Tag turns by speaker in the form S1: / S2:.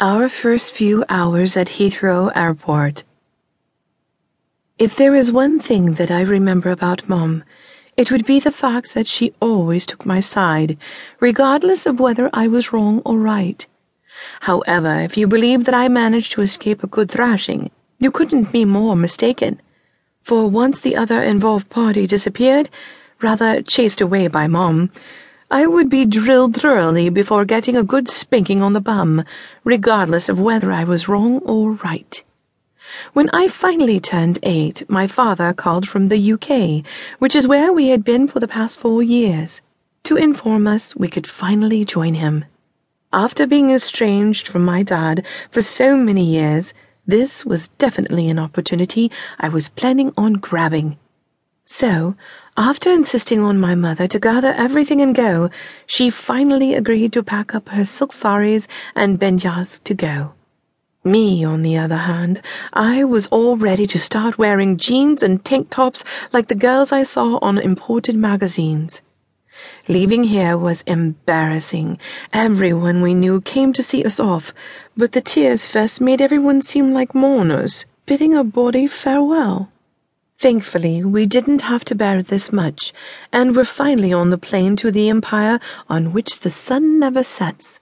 S1: Our first few hours at Heathrow Airport. If there is one thing that I remember about Mom, it would be the fact that she always took my side, regardless of whether I was wrong or right. However, if you believe that I managed to escape a good thrashing, you couldn't be more mistaken. For once the other involved party disappeared, rather chased away by Mom, I would be drilled thoroughly before getting a good spanking on the bum, regardless of whether I was wrong or right. When I finally turned eight, my father called from the UK, which is where we had been for the past four years, to inform us we could finally join him. After being estranged from my dad for so many years, this was definitely an opportunity I was planning on grabbing. So, after insisting on my mother to gather everything and go, she finally agreed to pack up her silk saris and banyas to go. Me, on the other hand, I was all ready to start wearing jeans and tank tops like the girls I saw on imported magazines. Leaving here was embarrassing. Everyone we knew came to see us off, but the tears first made everyone seem like mourners, bidding a body farewell. Thankfully, we didn't have to bear this much, and were finally on the plane to the empire on which the sun never sets.